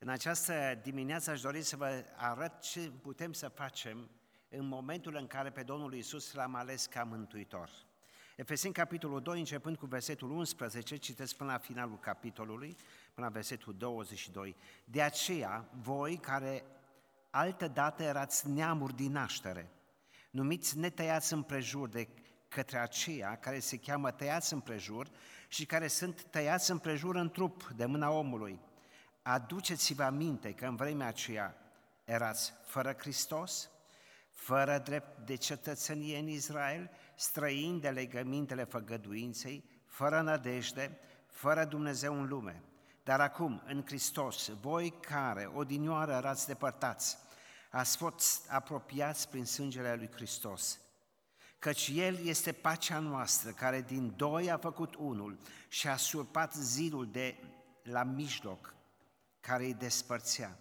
În această dimineață aș dori să vă arăt ce putem să facem în momentul în care pe Domnul Isus l-am ales ca mântuitor. Efeseni, capitolul 2, începând cu versetul 11, citesc până la finalul capitolului, până la versetul 22. De aceea, voi care altă dată erați neamuri din naștere, numiți netăiați împrejur de către aceia care se cheamă tăiați împrejur și care sunt tăiați împrejur în trup de mâna omului. Aduceți-vă aminte că în vremea aceea erați fără Hristos, fără drept de cetățenie în Israel, străini de legămintele făgăduinței, fără nădejde, fără Dumnezeu în lume. Dar acum, în Hristos, voi care odinioară erați depărtați, ați fost apropiați prin sângele lui Hristos, căci El este pacea noastră, care din doi a făcut unul și a surpat zidul de la mijloc, care îi despărțea.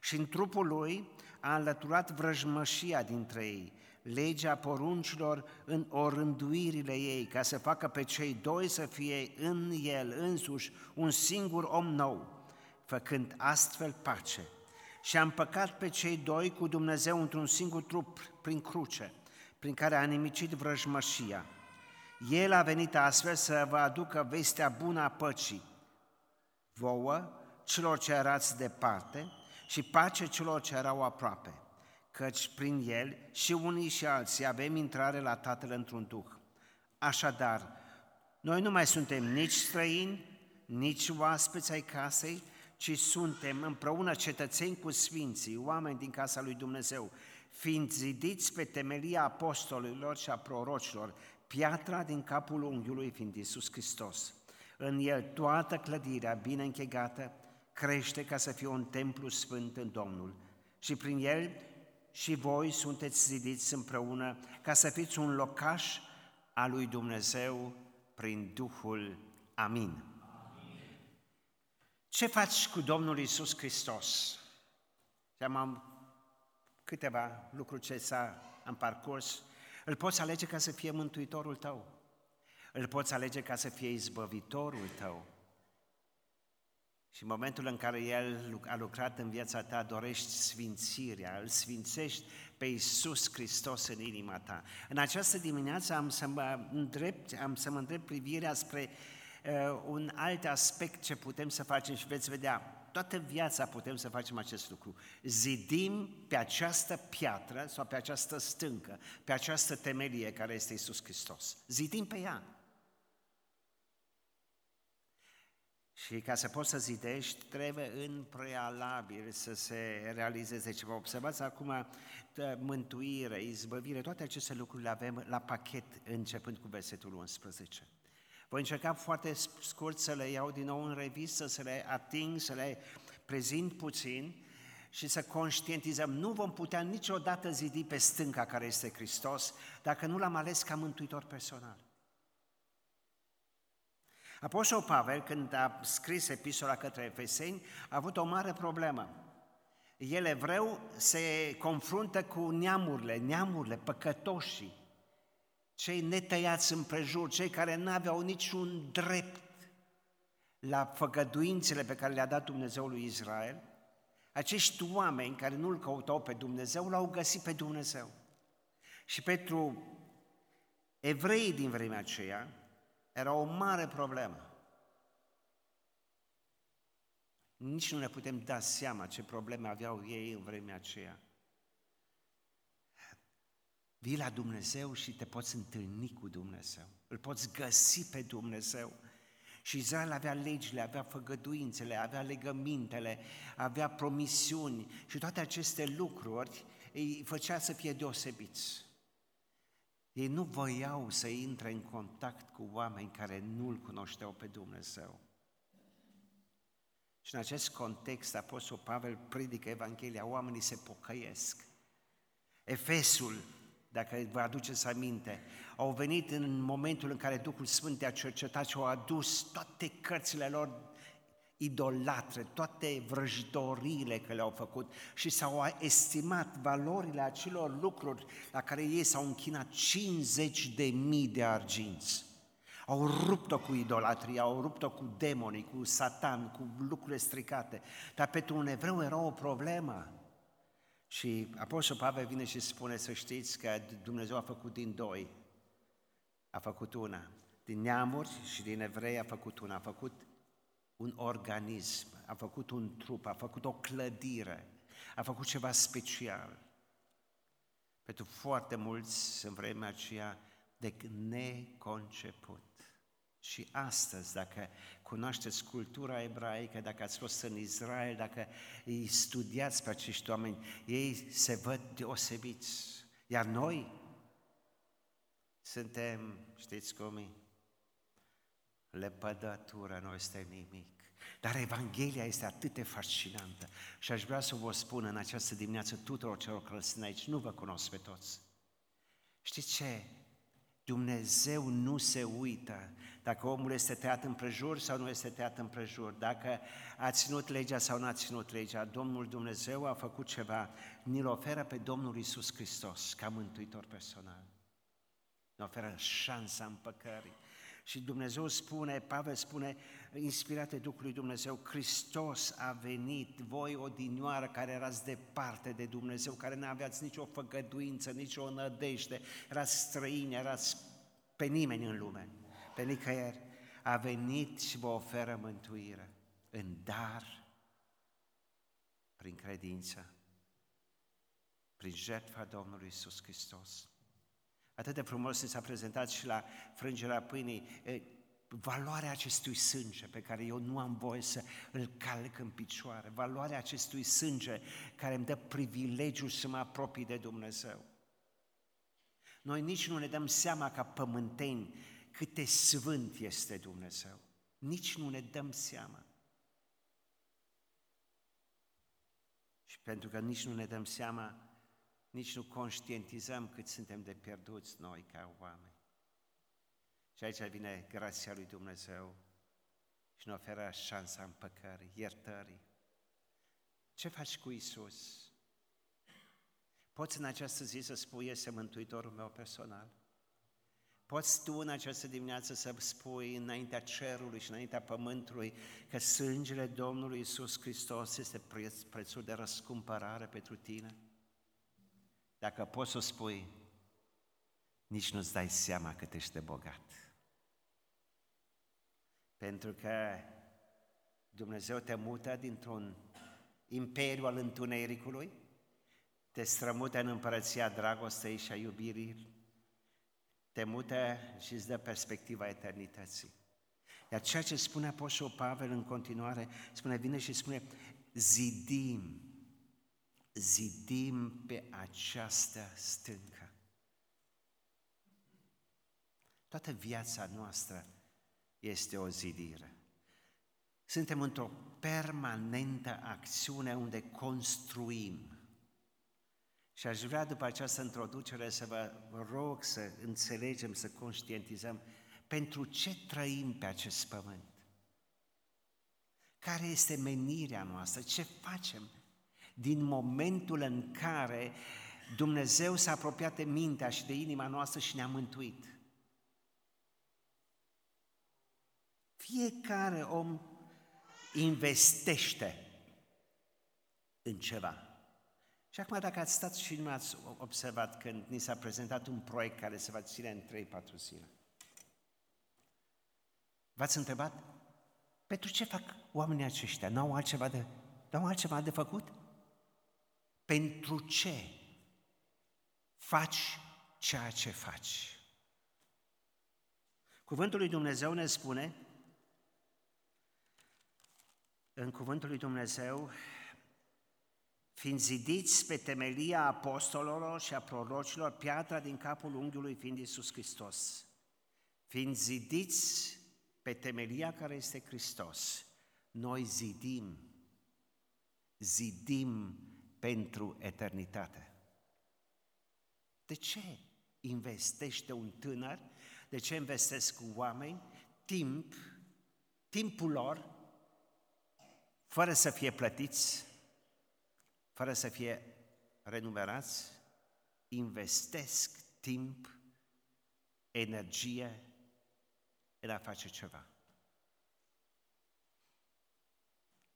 Și în trupul Lui a înlăturat vrăjmășia dintre ei, legea poruncilor în orânduirile ei, ca să facă pe cei doi să fie în El însuși un singur om nou, făcând astfel pace. Și a împăcat pe cei doi cu Dumnezeu într-un singur trup prin cruce – prin care a nimicit vrăjmășia. El a venit astfel să vă aducă vestea bună a păcii, vouă, celor ce erați departe, și pace celor ce erau aproape, căci prin El și unii și alții avem intrare la Tatăl într-un Duh. Așadar, noi nu mai suntem nici străini, nici oaspeți ai casei, ci suntem împreună cetățeni cu Sfinții, oameni din casa lui Dumnezeu, fiind zidiți pe temelia apostolilor și a prorocilor, piatra din capul unghiului fiind Iisus Hristos. În el toată clădirea bine închegată crește ca să fie un templu sfânt în Domnul și prin el și voi sunteți zidiți împreună ca să fiți un locaș al lui Dumnezeu prin Duhul. Amin. Amin. Ce faci cu Domnul Isus Hristos? Am câteva lucruri ce s-a în parcurs, îl poți alege ca să fie mântuitorul tău. Îl poți alege ca să fie izbăvitorul tău. Și în momentul în care El a lucrat în viața ta, dorești sfințirea, îl sfințești pe Iisus Hristos în inima ta. În această dimineață am să mă îndrept, am să mă îndrept privirea spre uh, un alt aspect ce putem să facem și veți vedea toată viața putem să facem acest lucru. Zidim pe această piatră sau pe această stâncă, pe această temelie care este Isus Hristos. Zidim pe ea. Și ca să poți să zidești, trebuie în prealabil să se realizeze ceva. Observați acum mântuire, izbăvire, toate aceste lucruri le avem la pachet începând cu versetul 11. Voi încerca foarte scurt să le iau din nou în revistă, să le ating, să le prezint puțin și să conștientizăm. Nu vom putea niciodată zidi pe stânca care este Hristos dacă nu l-am ales ca mântuitor personal. Apostol Pavel, când a scris epistola către Efeseni, a avut o mare problemă. El evreu se confruntă cu neamurile, neamurile, păcătoșii, cei netăiați împrejur, cei care nu aveau niciun drept la făgăduințele pe care le-a dat Dumnezeu lui Israel, acești oameni care nu-L căutau pe Dumnezeu, l-au găsit pe Dumnezeu. Și pentru evreii din vremea aceea era o mare problemă. Nici nu ne putem da seama ce probleme aveau ei în vremea aceea. Vii la Dumnezeu și te poți întâlni cu Dumnezeu. Îl poți găsi pe Dumnezeu. Și Israel avea legile, avea făgăduințele, avea legămintele, avea promisiuni și toate aceste lucruri îi făcea să fie deosebiți. Ei nu voiau să intre în contact cu oameni care nu-L cunoșteau pe Dumnezeu. Și în acest context, Apostol Pavel predică Evanghelia, oamenii se pocăiesc. Efesul dacă vă aduceți aminte, au venit în momentul în care Duhul Sfânt a cercetat și au adus toate cărțile lor idolatre, toate vrăjitorile că le-au făcut și s-au estimat valorile acelor lucruri la care ei s-au închinat 50 de mii de arginți. Au rupt-o cu idolatria, au rupt-o cu demonii, cu satan, cu lucrurile stricate. Dar pentru un evreu era o problemă. Și Apostol Pavel vine și spune să știți că Dumnezeu a făcut din doi. A făcut una. Din neamuri și din evrei a făcut una. A făcut un organism, a făcut un trup, a făcut o clădire, a făcut ceva special. Pentru foarte mulți în vremea aceea de neconceput. Și astăzi, dacă cunoașteți cultura ebraică, dacă ați fost în Israel, dacă îi studiați pe acești oameni, ei se văd deosebiți. Iar noi suntem, știți cum e? Lepădătură, noi suntem nimic. Dar Evanghelia este atât de fascinantă și aș vrea să vă spun în această dimineață tuturor celor care sunt aici, nu vă cunosc pe toți. Știți ce? Dumnezeu nu se uită dacă omul este tăiat împrejur sau nu este tăiat împrejur, dacă a ținut legea sau nu a ținut legea. Domnul Dumnezeu a făcut ceva, ni-l oferă pe Domnul Isus Hristos ca mântuitor personal. Ne oferă șansa împăcării. Și Dumnezeu spune, Pavel spune, inspirate Duhului Dumnezeu, Hristos a venit, voi odinioară care erați departe de Dumnezeu, care nu aveați nicio făgăduință, nicio nădejde, erați străini, erați pe nimeni în lume, pe nicăieri, a venit și vă oferă mântuire în dar, prin credință, prin jertfa Domnului Isus Hristos. Atât de frumos s-a prezentat și la frângerea pâinii valoarea acestui sânge pe care eu nu am voie să îl calc în picioare, valoarea acestui sânge care îmi dă privilegiul să mă apropii de Dumnezeu. Noi nici nu ne dăm seama ca pământeni cât de sfânt este Dumnezeu. Nici nu ne dăm seama. Și pentru că nici nu ne dăm seama, nici nu conștientizăm cât suntem de pierduți noi ca oameni. Și aici vine grația lui Dumnezeu și ne oferă șansa împăcării, iertării. Ce faci cu Isus? Poți în această zi să spui, este Mântuitorul meu personal? Poți tu în această dimineață să spui înaintea cerului și înaintea pământului că sângele Domnului Isus Hristos este preț, prețul de răscumpărare pentru tine? Dacă poți să spui, nici nu-ți dai seama cât ești de bogat. Pentru că Dumnezeu te mută dintr-un imperiu al întunericului, te strămută în împărăția dragostei și a iubirii, te mută și îți dă perspectiva eternității. Iar ceea ce spune Apostol Pavel în continuare, spune, vine și spune, zidim, zidim pe această stâncă. Toată viața noastră este o zidire. Suntem într-o permanentă acțiune unde construim. Și aș vrea după această introducere să vă rog să înțelegem, să conștientizăm pentru ce trăim pe acest pământ. Care este menirea noastră? Ce facem din momentul în care Dumnezeu s-a apropiat de mintea și de inima noastră și ne-a mântuit? Fiecare om investește în ceva. Și acum dacă ați stat și nu ați observat când ni s-a prezentat un proiect care se va ține în 3-4 zile, v-ați întrebat pentru ce fac oamenii aceștia? N-au altceva de, n-au altceva de făcut? Pentru ce faci ceea ce faci? Cuvântul lui Dumnezeu ne spune în Cuvântul lui Dumnezeu, fiind zidiți pe temelia apostolilor și a prorocilor, piatra din capul unghiului fiind Iisus Hristos. Fiind zidiți pe temelia care este Hristos, noi zidim, zidim pentru eternitate. De ce investește un tânăr? De ce investesc oameni timp, timpul lor fără să fie plătiți, fără să fie renumerați, investesc timp, energie, în a face ceva?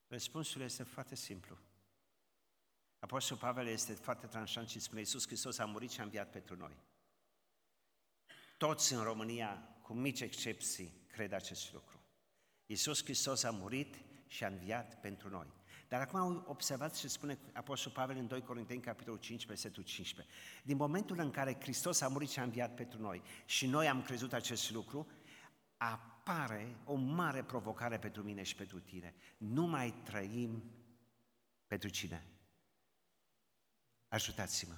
Răspunsul este foarte simplu. Apostolul Pavel este foarte tranșant și spune, Iisus Hristos a murit și a înviat pentru noi. Toți în România, cu mici excepții, cred acest lucru. Iisus Hristos a murit și a înviat pentru noi. Dar acum observați ce spune Apostolul Pavel în 2 Corinteni, capitolul 5, versetul 15. Din momentul în care Hristos a murit și a înviat pentru noi și noi am crezut acest lucru, apare o mare provocare pentru mine și pentru tine. Nu mai trăim pentru cine? Ajutați-mă!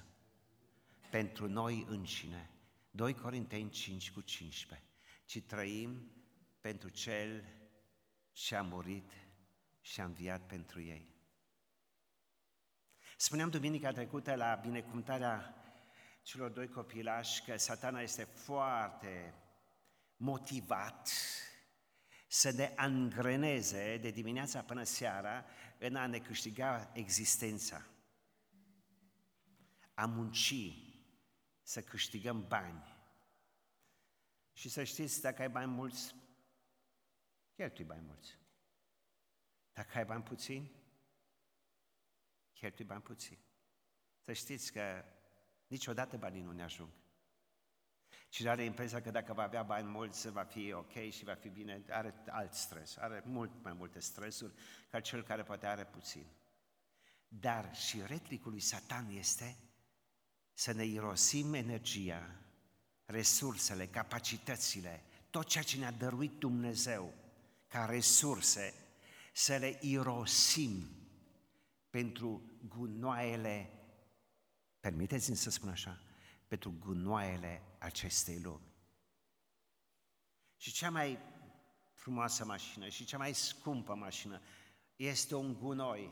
Pentru noi înșine. 2 Corinteni 5 cu 15. Ci trăim pentru Cel ce a murit și a înviat pentru ei. Spuneam duminica trecută la binecuvântarea celor doi copilași că satana este foarte motivat să ne angreneze de dimineața până seara în a ne câștiga existența. A munci, să câștigăm bani. Și să știți, dacă ai bani mulți, cheltui bani mulți. Dacă ai bani puțini, cheltui bani puțini. Să știți că niciodată banii nu ne ajung. Cine are impresia că dacă va avea bani mulți, va fi ok și va fi bine, are alt stres, are mult mai multe stresuri ca cel care poate are puțin. Dar și retricul lui Satan este să ne irosim energia, resursele, capacitățile, tot ceea ce ne-a dăruit Dumnezeu ca resurse, să le irosim pentru gunoaiele, permiteți-mi să spun așa, pentru gunoaiele acestei lumi. Și cea mai frumoasă mașină și cea mai scumpă mașină este un gunoi.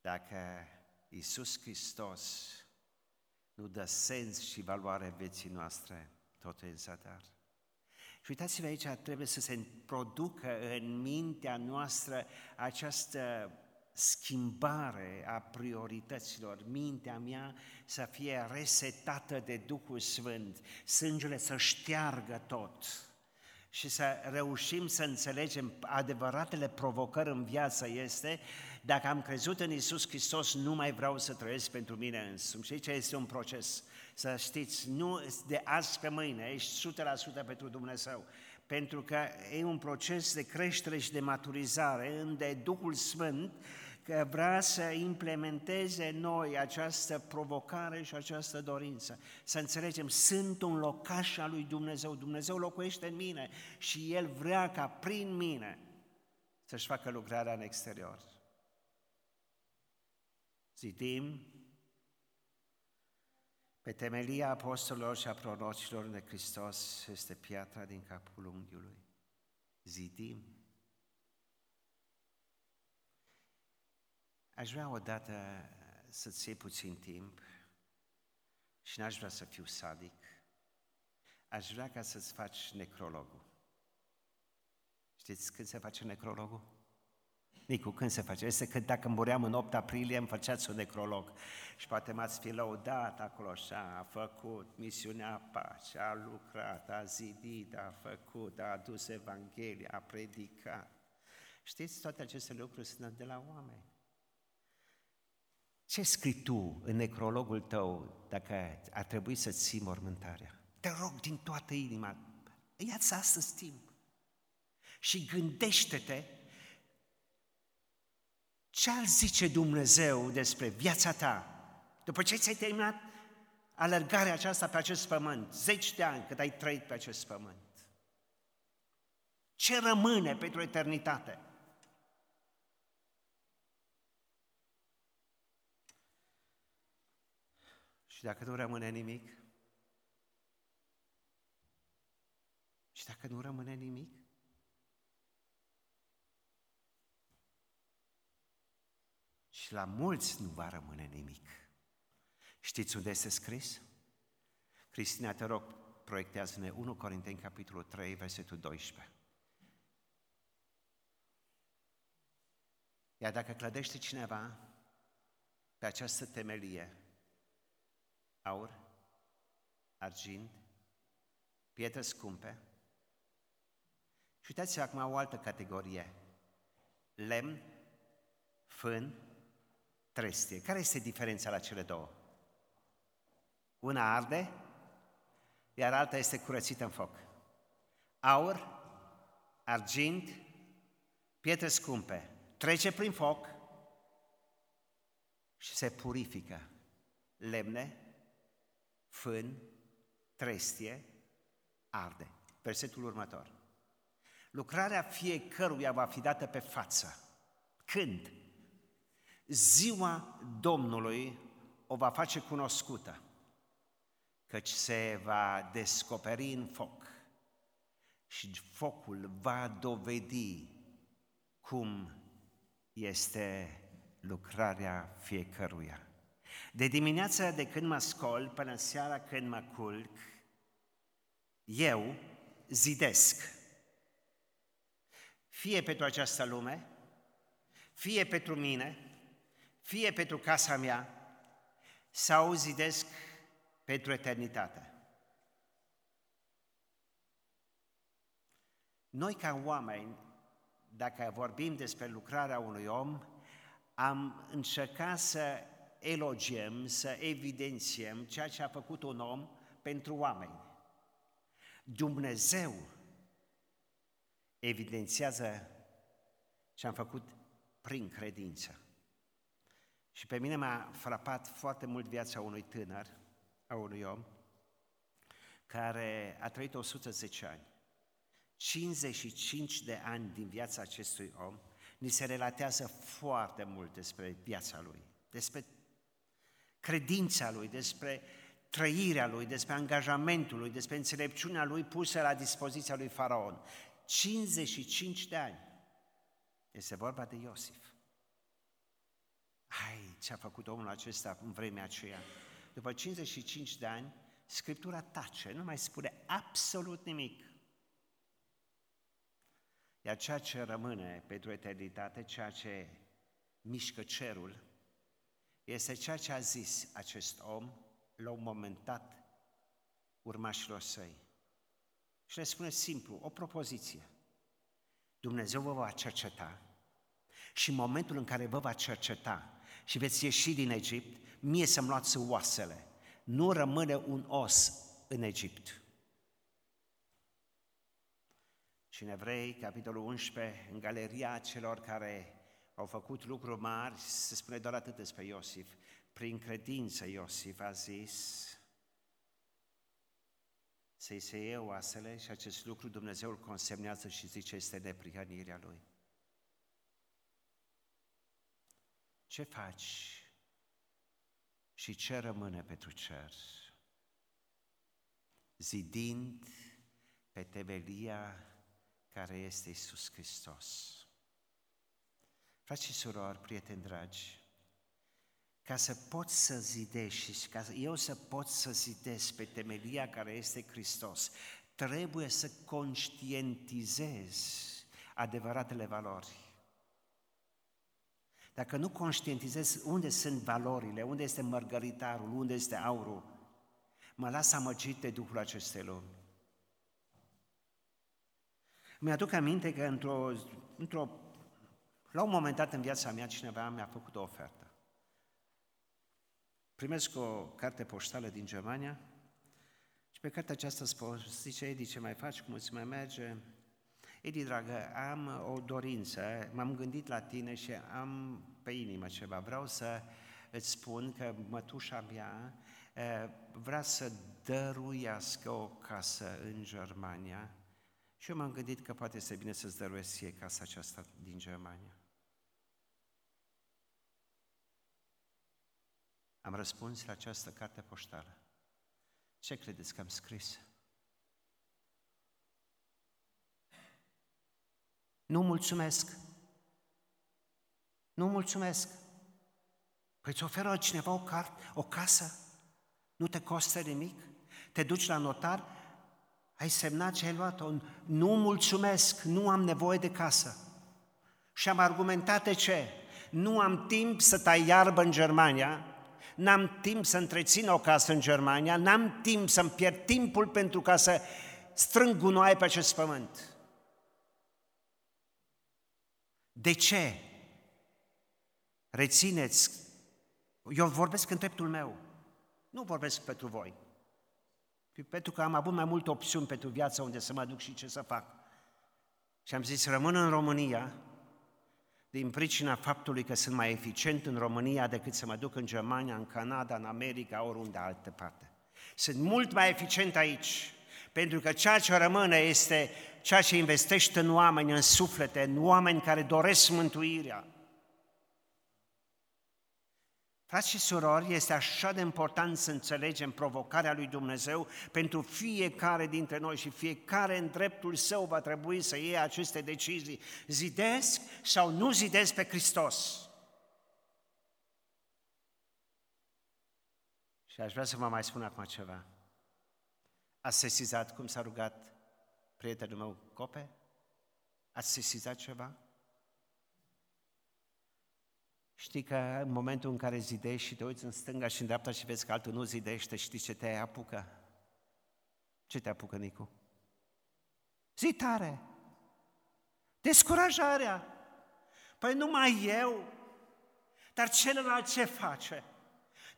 Dacă Iisus Hristos nu dă sens și valoare vieții noastre, totul e zadar. Și uitați-vă aici, trebuie să se producă în mintea noastră această schimbare a priorităților, mintea mea să fie resetată de Duhul Sfânt, sângele să șteargă tot și să reușim să înțelegem adevăratele provocări în viață este dacă am crezut în Isus Hristos, nu mai vreau să trăiesc pentru mine însumi. Și aici este un proces. Să știți, nu de azi pe mâine, ești 100% pentru Dumnezeu. Pentru că e un proces de creștere și de maturizare, unde Duhul Sfânt că vrea să implementeze noi această provocare și această dorință. Să înțelegem, sunt un locaș al lui Dumnezeu, Dumnezeu locuiește în mine și El vrea ca prin mine să-și facă lucrarea în exterior. Zidim pe temelia apostolilor și a prorocilor de Hristos este piatra din capul unghiului. Zidim. Aș vrea odată să-ți iei puțin timp și n-aș vrea să fiu sadic. Aș vrea ca să-ți faci necrologul. Știți când se face necrologul? Nicu, când se face? Este că dacă muream în 8 aprilie, îmi făceați un necrolog. Și poate m-ați fi lăudat acolo și a făcut misiunea pace, a lucrat, a zidit, a făcut, a adus Evanghelia, a predicat. Știți, toate aceste lucruri sunt de la oameni. Ce scrii tu în necrologul tău dacă ar trebui să ții mormântarea? Te rog din toată inima, ia-ți astăzi timp și gândește-te ce ar zice Dumnezeu despre viața ta după ce ți-ai terminat alergarea aceasta pe acest pământ, zeci de ani cât ai trăit pe acest pământ? Ce rămâne pentru eternitate? Și dacă nu rămâne nimic? Și dacă nu rămâne nimic? și la mulți nu va rămâne nimic. Știți unde este scris? Cristina, te rog, proiectează-ne 1 Corinteni, capitolul 3, versetul 12. Iar dacă clădește cineva pe această temelie, aur, argint, pietre scumpe. Și uitați acum o altă categorie. Lemn, fân, trestie. Care este diferența la cele două? Una arde, iar alta este curățită în foc. Aur, argint, pietre scumpe, trece prin foc și se purifică. Lemne, fân, trestie, arde. Versetul următor. Lucrarea fiecăruia va fi dată pe față. Când? Ziua Domnului o va face cunoscută, căci se va descoperi în foc și focul va dovedi cum este lucrarea fiecăruia. De dimineața de când mă scol până seara când mă culc, eu zidesc. Fie pentru această lume, fie pentru mine, fie pentru casa mea, sau zidesc pentru eternitate. Noi ca oameni, dacă vorbim despre lucrarea unui om, am încercat să elogiem, să evidențiem ceea ce a făcut un om pentru oameni. Dumnezeu evidențiază ce am făcut prin credință. Și pe mine m-a frapat foarte mult viața unui tânăr, a unui om, care a trăit 110 ani. 55 de ani din viața acestui om, ni se relatează foarte mult despre viața lui, despre credința lui, despre trăirea lui, despre angajamentul lui, despre înțelepciunea lui pusă la dispoziția lui Faraon. 55 de ani. Este vorba de Iosif. Hai, ce a făcut omul acesta în vremea aceea? După 55 de ani, Scriptura tace, nu mai spune absolut nimic. Iar ceea ce rămâne pentru eternitate, ceea ce mișcă cerul, este ceea ce a zis acest om la un moment dat urmașilor săi. Și le spune simplu, o propoziție. Dumnezeu vă va cerceta și în momentul în care vă va cerceta și veți ieși din Egipt, mie să-mi luați oasele. Nu rămâne un os în Egipt. Și în Evrei, capitolul 11, în galeria celor care au făcut lucruri mari, se spune doar atât despre Iosif. Prin credință Iosif a zis să-i se iei oasele și acest lucru Dumnezeu îl consemnează și zice este neprihănirea lui. Ce faci și ce rămâne pentru cer? Zidind pe temelia care este Isus Hristos. Frați și surori, prieteni dragi, ca să pot să zidești și ca eu să pot să zidesc pe temelia care este Hristos, trebuie să conștientizez adevăratele valori. Dacă nu conștientizez unde sunt valorile, unde este mărgăritarul, unde este aurul, mă las amăgit de Duhul acestei lumi. Mi-aduc aminte că într-o, într-o, la un moment dat în viața mea cineva mi-a făcut o ofertă. Primesc o carte poștală din Germania și pe cartea aceasta spune, zice, Edi, ce mai faci, cum îți mai merge? Edi, dragă, am o dorință, m-am gândit la tine și am pe inimă ceva. Vreau să îți spun că mătușa mea vrea să dăruiască o casă în Germania și eu m-am gândit că poate să bine să-ți dăruiesc ție casa aceasta din Germania. Am răspuns la această carte poștală. Ce credeți că am scris? Nu mulțumesc. Nu mulțumesc. Păi îți oferă cineva o, carte, o casă? Nu te costă nimic? Te duci la notar? Ai semnat ce ai luat-o? Nu mulțumesc, nu am nevoie de casă. Și am argumentat de ce? Nu am timp să tai iarbă în Germania, n-am timp să întrețin o casă în Germania, n-am timp să-mi pierd timpul pentru ca să strâng gunoaie pe acest pământ. De ce? Rețineți, eu vorbesc în dreptul meu, nu vorbesc pentru voi. Pentru că am avut mai multe opțiuni pentru viața unde să mă duc și ce să fac. Și am zis, rămân în România, din pricina faptului că sunt mai eficient în România decât să mă duc în Germania, în Canada, în America, oriunde altă parte. Sunt mult mai eficient aici, pentru că ceea ce rămâne este ceea ce investește în oameni, în suflete, în oameni care doresc mântuirea. Frați și surori, este așa de important să înțelegem provocarea lui Dumnezeu pentru fiecare dintre noi și fiecare în dreptul său va trebui să iei aceste decizii. Zidesc sau nu zidesc pe Hristos? Și aș vrea să vă mai spun acum ceva. Ați sesizat cum s-a rugat prietenul meu Cope? Ați sesizat ceva? Știi că în momentul în care zidești și te uiți în stânga și în dreapta și vezi că altul nu zidește, știi ce te apucă? Ce te apucă, Nicu? Zitare! Descurajarea! Păi numai eu, dar celălalt ce face?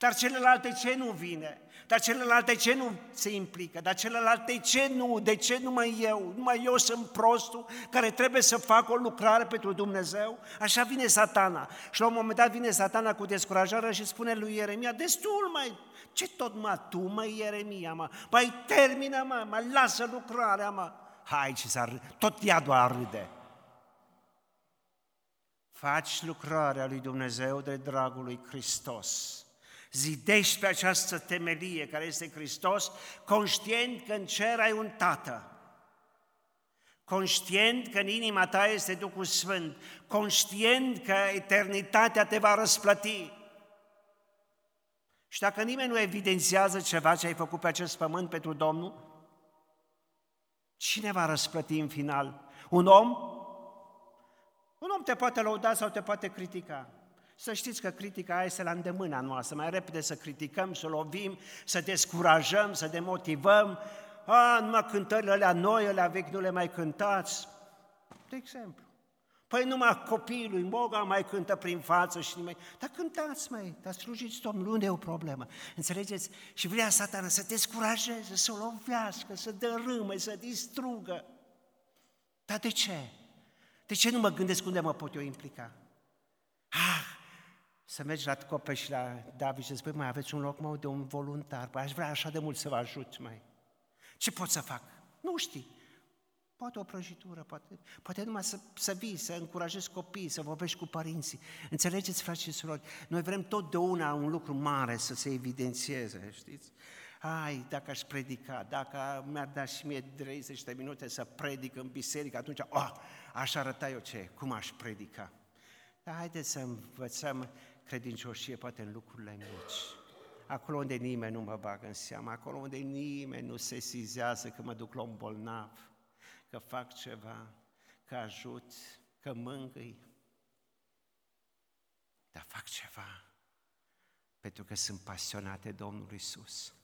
Dar celălalt de ce nu vine? Dar celălalt de ce nu se implică? Dar celălalt de ce nu? De ce numai eu? Numai eu sunt prostul care trebuie să fac o lucrare pentru Dumnezeu? Așa vine satana. Și la un moment dat vine satana cu descurajare și spune lui Ieremia, destul mai, ce tot mă tu, mă, Ieremia, mă? Păi termină, mă, mă, lasă lucrarea, mă. Hai, ce s tot iadul ar râde. Faci lucrarea lui Dumnezeu de dragul lui Hristos zidești pe această temelie care este Hristos, conștient că în cer ai un Tată, conștient că în inima ta este Duhul Sfânt, conștient că eternitatea te va răsplăti. Și dacă nimeni nu evidențiază ceva ce ai făcut pe acest pământ pentru Domnul, cine va răsplăti în final? Un om? Un om te poate lăuda sau te poate critica. Să știți că critica aia este la îndemâna noastră, mai repede să criticăm, să lovim, să descurajăm, să demotivăm. A, numai cântările alea noi, alea vechi, nu le mai cântați. De exemplu. Păi numai copiii lui Moga mai cântă prin față și nimeni. Dar cântați, mai, dar slujiți Domnul, unde e o problemă? Înțelegeți? Și vrea satana să descurajeze, să lovească, să dărâme, să distrugă. Dar de ce? De ce nu mă gândesc unde mă pot eu implica? Ah, să mergi la Copeș și la David și să spui, mai aveți un loc, mă, de un voluntar, păi aș vrea așa de mult să vă ajut, mai. Ce pot să fac? Nu știi. Poate o prăjitură, poate, poate numai să, să vii, să încurajezi copiii, să vorbești cu părinții. Înțelegeți, frați și surori, noi vrem totdeauna un lucru mare să se evidențieze, știți? Ai, dacă aș predica, dacă mi-ar da și mie 30 de minute să predic în biserică, atunci, oh, aș arăta eu ce, cum aș predica. Dar haideți să învățăm credincioșie poate în lucrurile mici. Acolo unde nimeni nu mă bagă în seamă, acolo unde nimeni nu se sizează că mă duc la un bolnav, că fac ceva, că ajut, că mângâi. Dar fac ceva pentru că sunt pasionate Domnul Isus.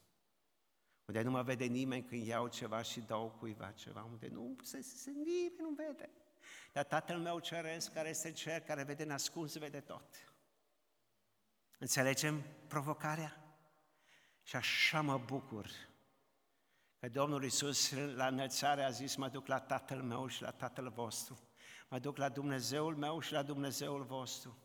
Unde nu mă vede nimeni când iau ceva și dau cuiva ceva, unde nu se, se nimeni nu vede. Dar Tatăl meu ceresc, care este cer, care vede nascuns, vede tot. Înțelegem provocarea? Și așa mă bucur că Domnul Iisus la înălțare a zis, mă duc la Tatăl meu și la Tatăl vostru, mă duc la Dumnezeul meu și la Dumnezeul vostru.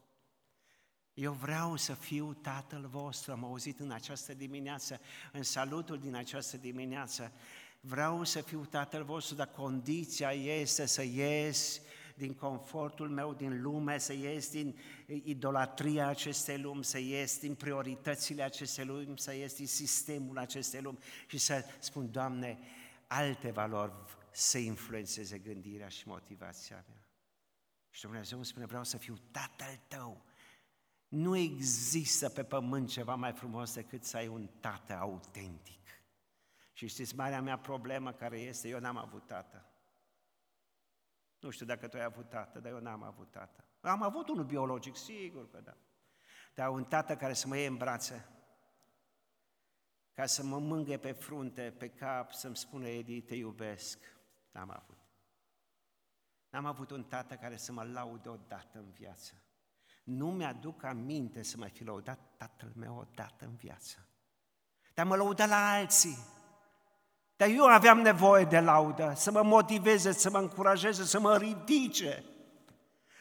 Eu vreau să fiu Tatăl vostru, am auzit în această dimineață, în salutul din această dimineață, vreau să fiu Tatăl vostru, dar condiția este să ies din confortul meu din lume, să ies din idolatria acestei lumi, să ies din prioritățile acestei lumi, să ies din sistemul acestei lumi și să spun, Doamne, alte valori să influențeze gândirea și motivația mea. Și Dumnezeu îmi spune, vreau să fiu tatăl tău. Nu există pe pământ ceva mai frumos decât să ai un tată autentic. Și știți, marea mea problemă care este, eu n-am avut tată. Nu știu dacă tu ai avut tată, dar eu n-am avut tată. Am avut unul biologic, sigur că da. Dar un tată care să mă iei în brațe ca să mă mânghe pe frunte, pe cap, să-mi spună Edi, te iubesc. N-am avut. N-am avut un tată care să mă laude odată în viață. Nu mi-aduc aminte să mai fi laudat tatăl meu odată în viață. Dar mă lăudă la alții. Dar eu aveam nevoie de laudă, să mă motiveze, să mă încurajeze, să mă ridice.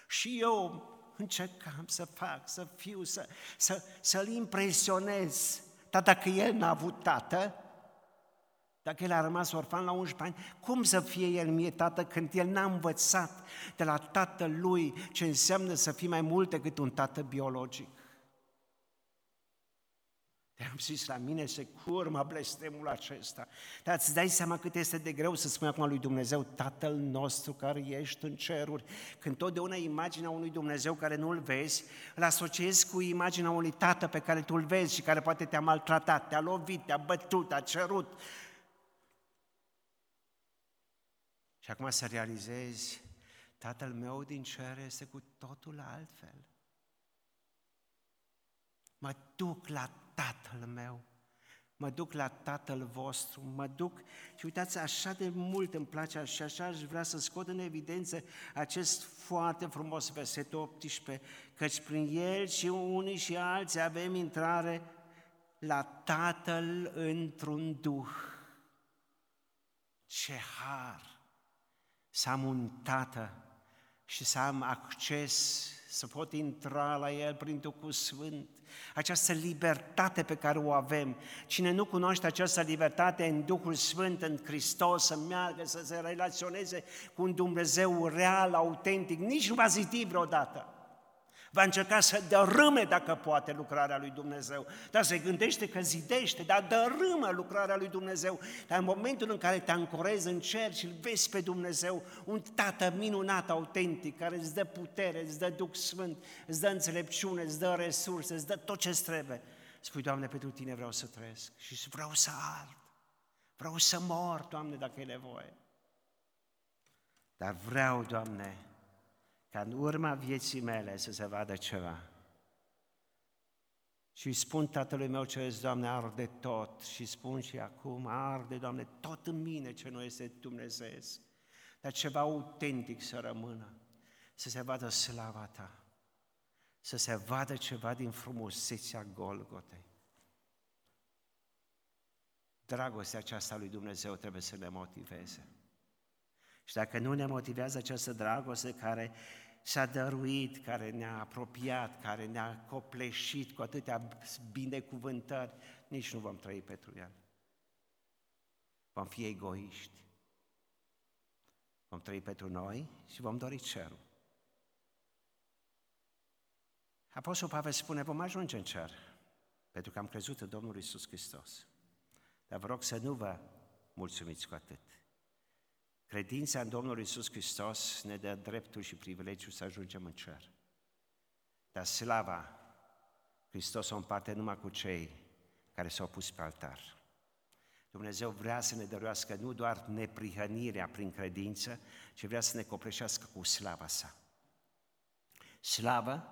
Și eu încercam să fac, să fiu, să, să, să-l impresionez. Dar dacă el n-a avut tată, dacă el a rămas orfan la 11 ani, cum să fie el mie tată când el n-a învățat de la tatăl lui ce înseamnă să fii mai mult decât un tată biologic? Te am zis, la mine se curmă blestemul acesta. Dar îți dai seama cât este de greu să spui acum lui Dumnezeu, Tatăl nostru care ești în ceruri, când totdeauna imaginea unui Dumnezeu care nu-L vezi, îl asociezi cu imaginea unui Tată pe care tu-L vezi și care poate te-a maltratat, te-a lovit, te-a bătut, te-a cerut. Și acum să realizezi, Tatăl meu din cer este cu totul altfel. Mă duc la Tatăl meu, mă duc la Tatăl vostru, mă duc și uitați, așa de mult îmi place și așa aș vrea să scot în evidență acest foarte frumos verset 18, căci prin el și unii și alții avem intrare la Tatăl într-un Duh. Ce har! Să am un Tată și să am acces, să pot intra la El prin Duhul Sfânt această libertate pe care o avem. Cine nu cunoaște această libertate în Duhul Sfânt, în Hristos, să meargă, să se relaționeze cu un Dumnezeu real, autentic, nici nu va zidi vreodată. Va încerca să dărâme, dacă poate, lucrarea lui Dumnezeu. Dar se gândește că zidește, dar dărâmă lucrarea lui Dumnezeu. Dar în momentul în care te ancorezi în cer și îl vezi pe Dumnezeu, un tată minunat, autentic, care îți dă putere, îți dă Duh Sfânt, îți dă înțelepciune, îți dă resurse, îți dă tot ce trebuie. Spui, Doamne, pentru Tine vreau să trăiesc și vreau să ard. Vreau să mor, Doamne, dacă e nevoie. Dar vreau, Doamne, ca în urma vieții mele să se vadă ceva. Și îi spun tatălui meu ce este, Doamne, arde tot. Și spun și acum, arde, Doamne, tot în mine ce nu este Dumnezeu. Dar ceva autentic să rămână, să se vadă slava Ta, să se vadă ceva din frumusețea Golgotei. Dragostea aceasta lui Dumnezeu trebuie să ne motiveze. Și dacă nu ne motivează această dragoste care s-a dăruit, care ne-a apropiat, care ne-a copleșit cu atâtea binecuvântări, nici nu vom trăi pentru El. Vom fi egoiști. Vom trăi pentru noi și vom dori cerul. Apostol Pavel spune, vom ajunge în cer, pentru că am crezut în Domnul Isus Hristos. Dar vă rog să nu vă mulțumiți cu atât. Credința în Domnul Isus Hristos ne dă dreptul și privilegiul să ajungem în cer. Dar slava, Hristos o împarte numai cu cei care s-au pus pe altar. Dumnezeu vrea să ne dăruiască nu doar neprihănirea prin credință, ci vrea să ne copleșească cu slava sa. Slavă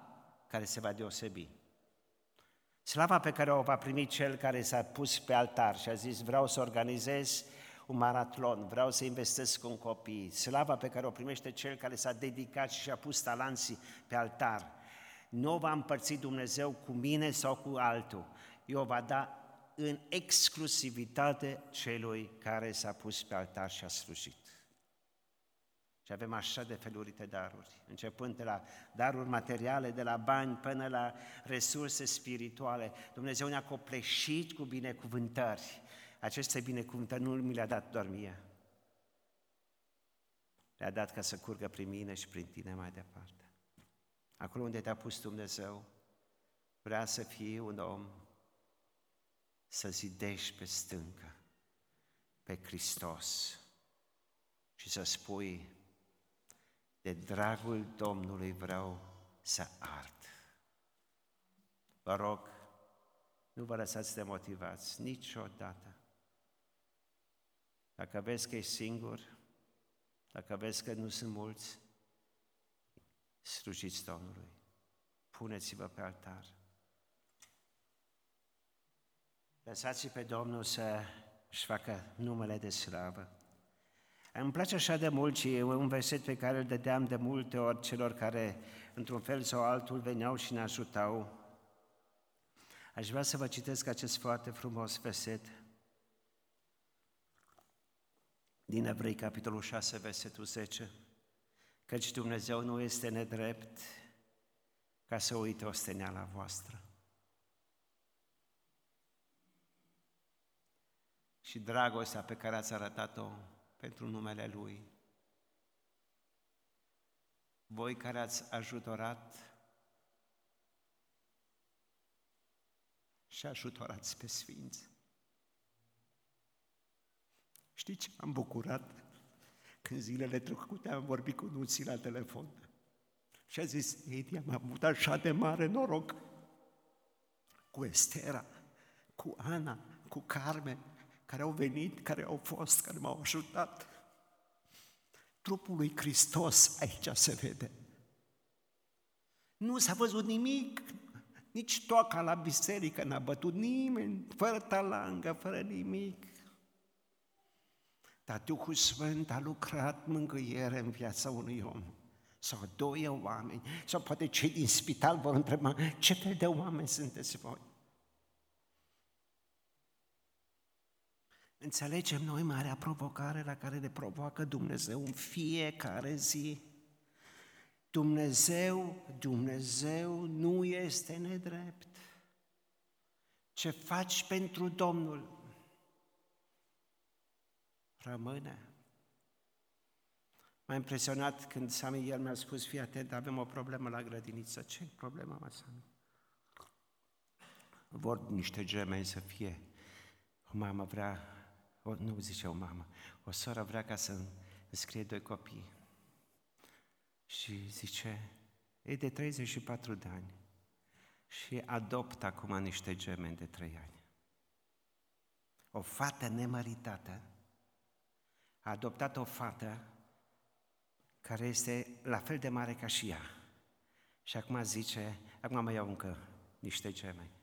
care se va deosebi. Slava pe care o va primi cel care s-a pus pe altar și a zis vreau să organizez un maratlon, vreau să investesc în copii, slava pe care o primește cel care s-a dedicat și a pus talanții pe altar. Nu o va împărți Dumnezeu cu mine sau cu altul, eu o va da în exclusivitate celui care s-a pus pe altar și a slujit. Și avem așa de felurite daruri, începând de la daruri materiale, de la bani până la resurse spirituale. Dumnezeu ne-a copleșit cu binecuvântări aceste binecuvântări nu mi le-a dat doar mie. Le-a dat ca să curgă prin mine și prin tine mai departe. Acolo unde te-a pus Dumnezeu, vrea să fii un om, să zidești pe stâncă, pe Hristos și să spui, de dragul Domnului vreau să ard. Vă rog, nu vă lăsați de motivați niciodată. Dacă vezi că e singur, dacă vezi că nu sunt mulți, slujiți Domnului. Puneți-vă pe altar. Lăsați pe Domnul să-și facă numele de slavă. Îmi place așa de mult și e un verset pe care îl dădeam de multe ori celor care, într-un fel sau altul, veneau și ne ajutau. Aș vrea să vă citesc acest foarte frumos verset din Evrei, capitolul 6, versetul 10, căci Dumnezeu nu este nedrept ca să uite osteneala voastră. Și dragostea pe care ați arătat-o pentru numele Lui. Voi care ați ajutorat și ajutorați pe Sfinți. Știți ce m-am bucurat? Când zilele trecute am vorbit cu Nuții la telefon. Și a zis, Edi, am avut așa de mare noroc cu Estera, cu Ana, cu Carmen, care au venit, care au fost, care m-au ajutat. Trupul lui Hristos aici se vede. Nu s-a văzut nimic, nici toca la biserică n-a bătut nimeni, fără talangă, fără nimic. Dar Duhul Sfânt a lucrat mângâiere în viața unui om sau doi oameni, sau poate cei din spital vor întreba ce fel de oameni sunteți voi. Înțelegem noi marea provocare la care ne provoacă Dumnezeu în fiecare zi. Dumnezeu, Dumnezeu nu este nedrept. Ce faci pentru Domnul rămâne. M-a impresionat când Sami el mi-a spus, fii atent, avem o problemă la grădiniță. Ce problemă, mă, Sami? Vor niște gemeni să fie. O mamă vrea, o, nu zice o mamă, o soră vrea ca să înscrie doi copii. Și zice, e de 34 de ani și adoptă acum niște gemeni de 3 ani. O fată nemăritată a adoptat o fată care este la fel de mare ca și ea. Și acum zice, acum mai iau încă niște gemeni.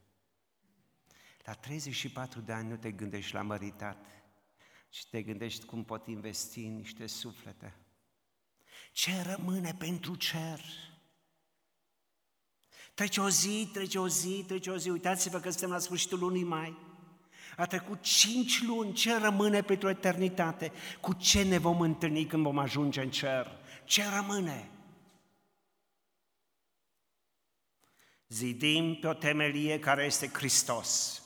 La 34 de ani nu te gândești la măritat, ci te gândești cum pot investi în niște suflete. Ce rămâne pentru cer? Trece o zi, trece o zi, trece o zi. Uitați-vă că suntem la sfârșitul lunii mai. A trecut cinci luni, ce rămâne pentru eternitate? Cu ce ne vom întâlni când vom ajunge în cer? Ce rămâne? Zidim pe o temelie care este Hristos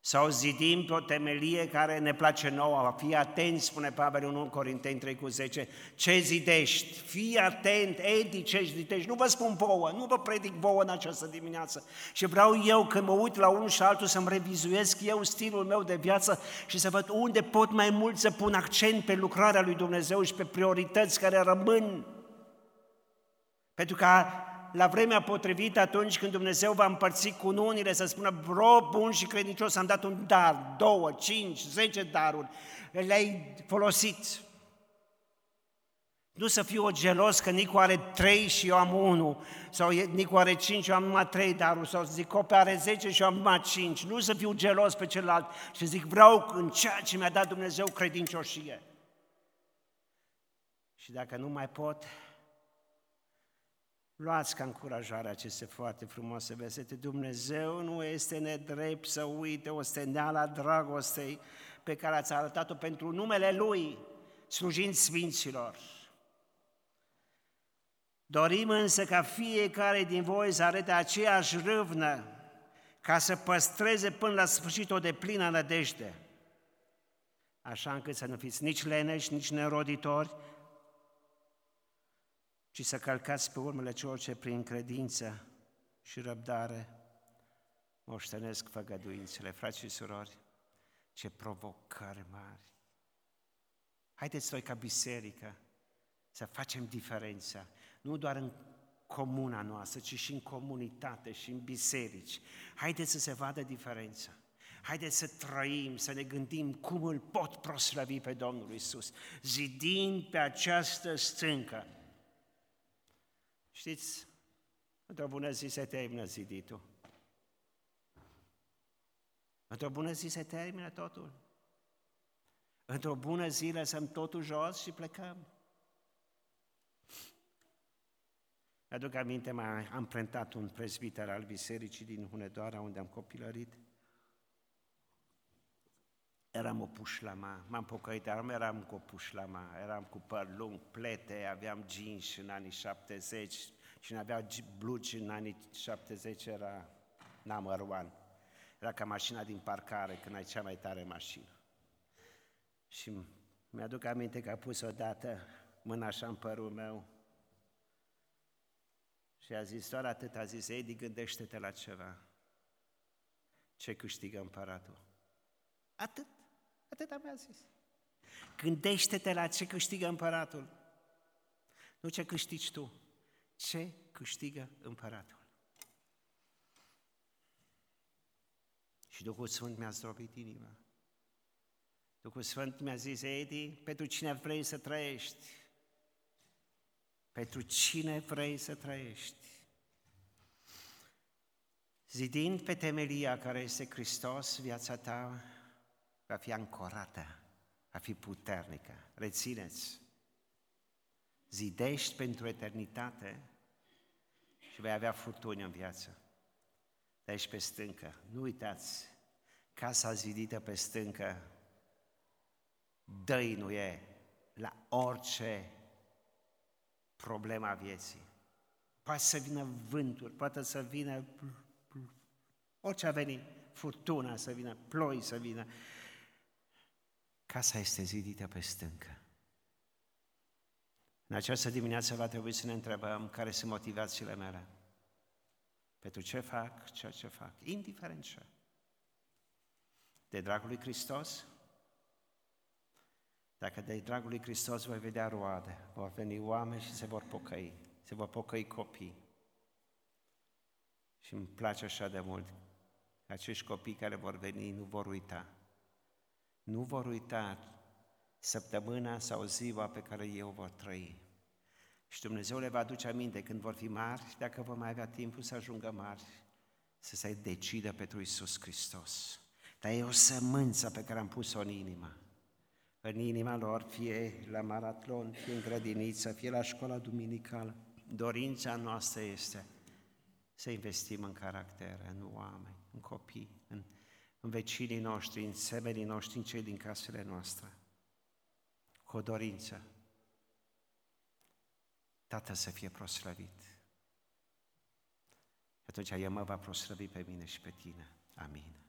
sau zidim pe o temelie care ne place nouă. Fii atent, spune Pavel în 1 Corinteni 3 cu 10, ce zidești? Fii atent, Edi, ce zidești? Nu vă spun vouă, nu vă predic vouă în această dimineață. Și vreau eu, când mă uit la unul și altul, să-mi revizuiesc eu stilul meu de viață și să văd unde pot mai mult să pun accent pe lucrarea lui Dumnezeu și pe priorități care rămân. Pentru că la vremea potrivită, atunci când Dumnezeu va împărți cu unile, să spună, rob bun și credincios, am dat un dar, două, cinci, zece daruri, le-ai folosit. Nu să fiu o gelos că Nicu are trei și eu am unul, sau Nicu are cinci și eu am numai trei daruri, sau zic Cope are zece și eu am numai cinci. Nu să fiu gelos pe celălalt și zic vreau în ceea ce mi-a dat Dumnezeu credincioșie. Și dacă nu mai pot, Luați ca încurajare aceste foarte frumoase versete. Dumnezeu nu este nedrept să uite o steneală a dragostei pe care ați arătat-o pentru numele Lui, slujind Sfinților. Dorim însă ca fiecare din voi să arate aceeași râvnă ca să păstreze până la sfârșit o deplină nădejde, așa încât să nu fiți nici leneși, nici neroditori, ci să călcați pe urmele celor ce prin credință și răbdare moștenesc făgăduințele. Frați și surori, ce provocări mari! Haideți noi ca biserică să facem diferența, nu doar în comuna noastră, ci și în comunitate și în biserici. Haideți să se vadă diferența. Haideți să trăim, să ne gândim cum îl pot proslăvi pe Domnul Isus, zidind pe această stâncă Știți, într-o bună zi se termină ziditul. Într-o bună zi se termină totul. Într-o bună zi lăsăm totul jos și plecăm. Aduc aminte, m-a amprentat un prezbiter al bisericii din Hunedoara, unde am copilărit. Eram o pușlama, m-am pocăit, dar eram cu o pușlama, eram cu păr lung, plete, aveam jeans în anii 70, Cine avea blugi în anii 70 era number one. Era ca mașina din parcare, când ai cea mai tare mașină. Și mi-aduc aminte că a pus odată mâna așa în părul meu și a zis doar atât, a zis, Edi, gândește-te la ceva. Ce câștigă împăratul? Atât, atât mi-a zis. Gândește-te la ce câștigă împăratul. Nu ce câștigi tu ce câștigă împăratul. Și Duhul Sfânt mi-a zdrobit inima. Duhul Sfânt mi-a zis, Edi, pentru cine vrei să trăiești? Pentru cine vrei să trăiești? Zidind pe temelia care este Hristos, viața ta va fi ancorată, va fi puternică. Rețineți, zidești pentru eternitate și vei avea furtuni în viață. De aici pe stâncă. Nu uitați, casa zidită pe stâncă dăinuie la orice problema vieții. Poate să vină vânturi, poate să vină orice a venit, furtuna să vină, ploi să vină. Casa este zidită pe stâncă. În această dimineață va trebui să ne întrebăm care sunt motivațiile mele. Pentru ce fac ceea ce fac, indiferent ce. De dragul lui Hristos? Dacă de dragul lui Hristos voi vedea roade, vor veni oameni și se vor pocăi, se vor pocăi copii. Și îmi place așa de mult că acești copii care vor veni nu vor uita. Nu vor uita săptămâna sau ziua pe care eu vor trăi. Și Dumnezeu le va aduce aminte când vor fi mari, dacă vor mai avea timpul să ajungă mari, să se decidă pentru Isus Hristos. Dar e o sămânță pe care am pus-o în inimă. În inima lor, fie la maraton, fie în grădiniță, fie la școala duminicală. Dorința noastră este să investim în caractere, în oameni, în copii, în, în vecinii noștri, în semenii noștri, în cei din casele noastre cu o dorință. Tată să fie proslăvit. Atunci El mă va proslăvi pe mine și pe tine. Amin.